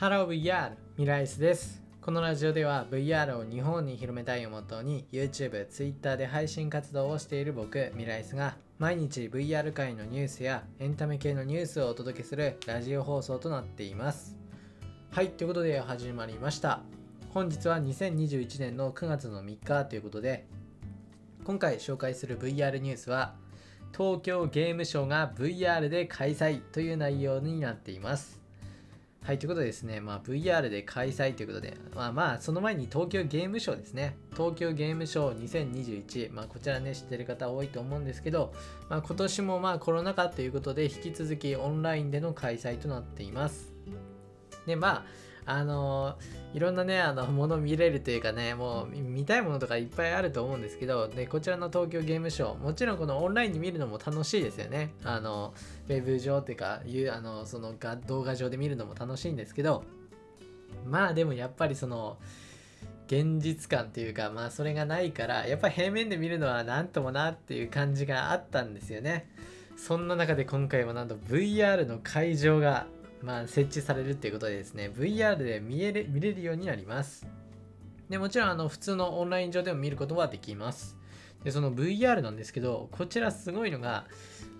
Hello VR! ミライスです。このラジオでは VR を日本に広めたいをモットーに YouTube、Twitter で配信活動をしている僕、ミライスが毎日 VR 界のニュースやエンタメ系のニュースをお届けするラジオ放送となっています。はい、ということで始まりました。本日は2021年の9月の3日ということで今回紹介する VR ニュースは東京ゲームショウが VR で開催という内容になっています。はい、ということでですね、まあ、VR で開催ということで、まあまあ、その前に東京ゲームショーですね。東京ゲームショー2021、まあ、こちらね、知ってる方多いと思うんですけど、まあ、今年もまあコロナ禍ということで、引き続きオンラインでの開催となっています。で、まあ、あのいろんなね、あの、もの見れるというかね、もう見たいものとかいっぱいあると思うんですけど、で、こちらの東京ゲームショウ、もちろんこのオンラインで見るのも楽しいですよね。あの、ウェブ上っていうか、いう、あの、そのが動画上で見るのも楽しいんですけど、まあでもやっぱりその、現実感っていうか、まあそれがないから、やっぱり平面で見るのはなんともなっていう感じがあったんですよね。そんな中で今回はなんと VR の会場がまあ、設置されるっていうことでですね、VR で見えれ見れるようになります。でもちろんあの普通のオンライン上でも見ることはできます。で、その VR なんですけど、こちらすごいのが、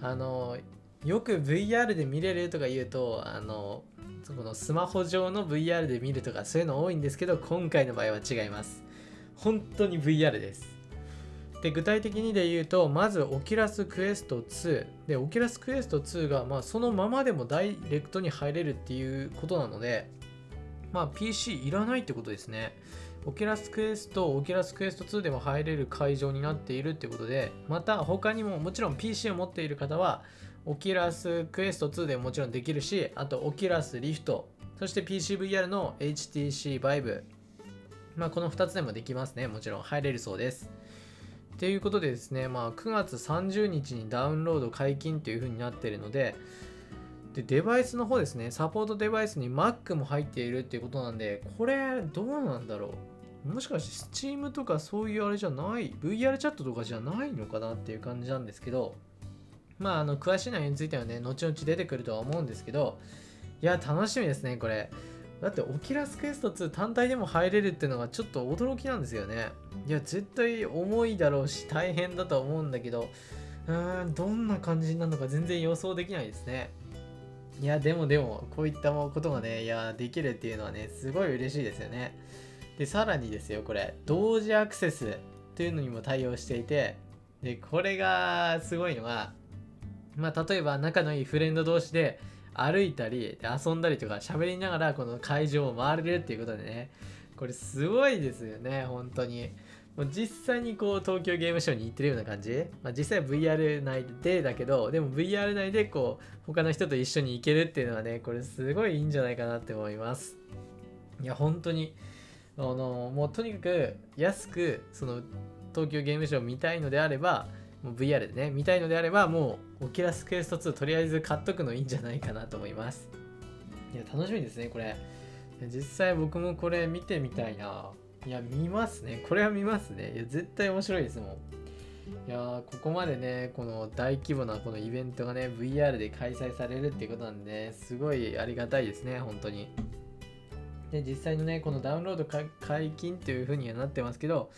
あの、よく VR で見れるとか言うと、あの、そこのスマホ上の VR で見るとかそういうの多いんですけど、今回の場合は違います。本当に VR です。で具体的にで言うとまずオキラスクエスト2でオキラスクエスト2が、まあ、そのままでもダイレクトに入れるっていうことなので、まあ、PC いらないってことですね。Oculus Quest Oculus Quest 2でも入れる会場になっているってことでまた他にももちろん PC を持っている方は Oculus Quest 2でももちろんできるしあと Oculus Rift。そして PCVR の HTC Vive まあこの2つでもできますね。もちろん入れるそうです。っていうことでですね、まあ、9月30日にダウンロード解禁という風になっているのでで、デバイスの方ですね、サポートデバイスに Mac も入っているっていうことなんで、これどうなんだろうもしかして Steam とかそういうあれじゃない ?VR チャットとかじゃないのかなっていう感じなんですけど、まあ、あの、詳しい内容についてはね、後々出てくるとは思うんですけど、いや、楽しみですね、これ。だってオキラスクエスト2単体でも入れるっていうのがちょっと驚きなんですよね。いや、絶対重いだろうし大変だと思うんだけど、うーん、どんな感じになるのか全然予想できないですね。いや、でもでも、こういったことがね、いや、できるっていうのはね、すごい嬉しいですよね。で、さらにですよ、これ、同時アクセスというのにも対応していて、で、これがすごいのが、まあ、例えば仲のいいフレンド同士で、歩いたり遊んだりとか喋りながらこの会場を回れるっていうことでね。これすごいですよね本当に。もう実際にこう東京ゲームショウに行ってるような感じ、まあ、実際 VR 内でだけどでも VR 内でこう他の人と一緒に行けるっていうのはねこれすごいいいんじゃないかなって思います。いや本当に。あのもうとにかく安くその東京ゲームショウ見たいのであればもう VR でね、見たいのであれば、もう、 Oculus Quest 2とりあえず買っとくのいいんじゃないかなと思います。いや、楽しみですね、これ。実際僕もこれ見てみたいな。いや、見ますね。これは見ますね。いや、絶対面白いですもん。いやここまでね、この大規模なこのイベントがね、VR で開催されるっていうことなんで、ね、すごいありがたいですね、本当に。で、実際のね、このダウンロード解禁っていう風にはなってますけど、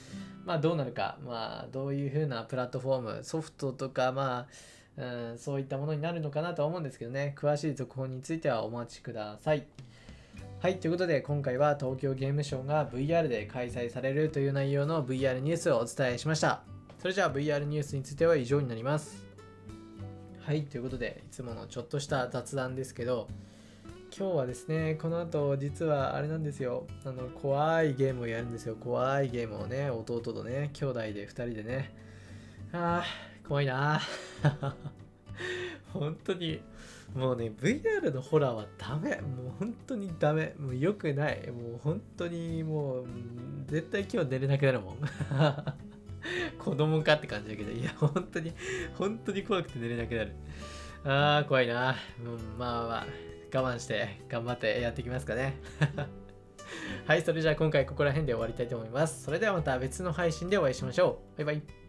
まあどうなるか、まあどういう風なプラットフォーム、ソフトとか、まあ、うん、そういったものになるのかなとは思うんですけどね、詳しい続報についてはお待ちください。はい、ということで今回は東京ゲームショウが VR で開催されるという内容の VR ニュースをお伝えしました。それじゃあ VR ニュースについては以上になります。はい、ということでいつものちょっとした雑談ですけど、今日はですね、この後実はあれなんですよ。あの、怖いゲームをやるんですよ。怖いゲームをね、弟とね、兄弟で2人でね。ああ、怖いな 本当に、もうね、VR のホラーはダメ。もう本当にダメ。もう良くない。もう本当にもう、絶対今日寝れなくなるもん。子供かって感じだけど、いや、本当に、本当に怖くて寝れなくなる。ああ、怖いな。うん、まあまあ。我慢して頑張ってやっていきますかね。はい、それじゃあ今回ここら辺で終わりたいと思います。それではまた別の配信でお会いしましょう。バイバイ。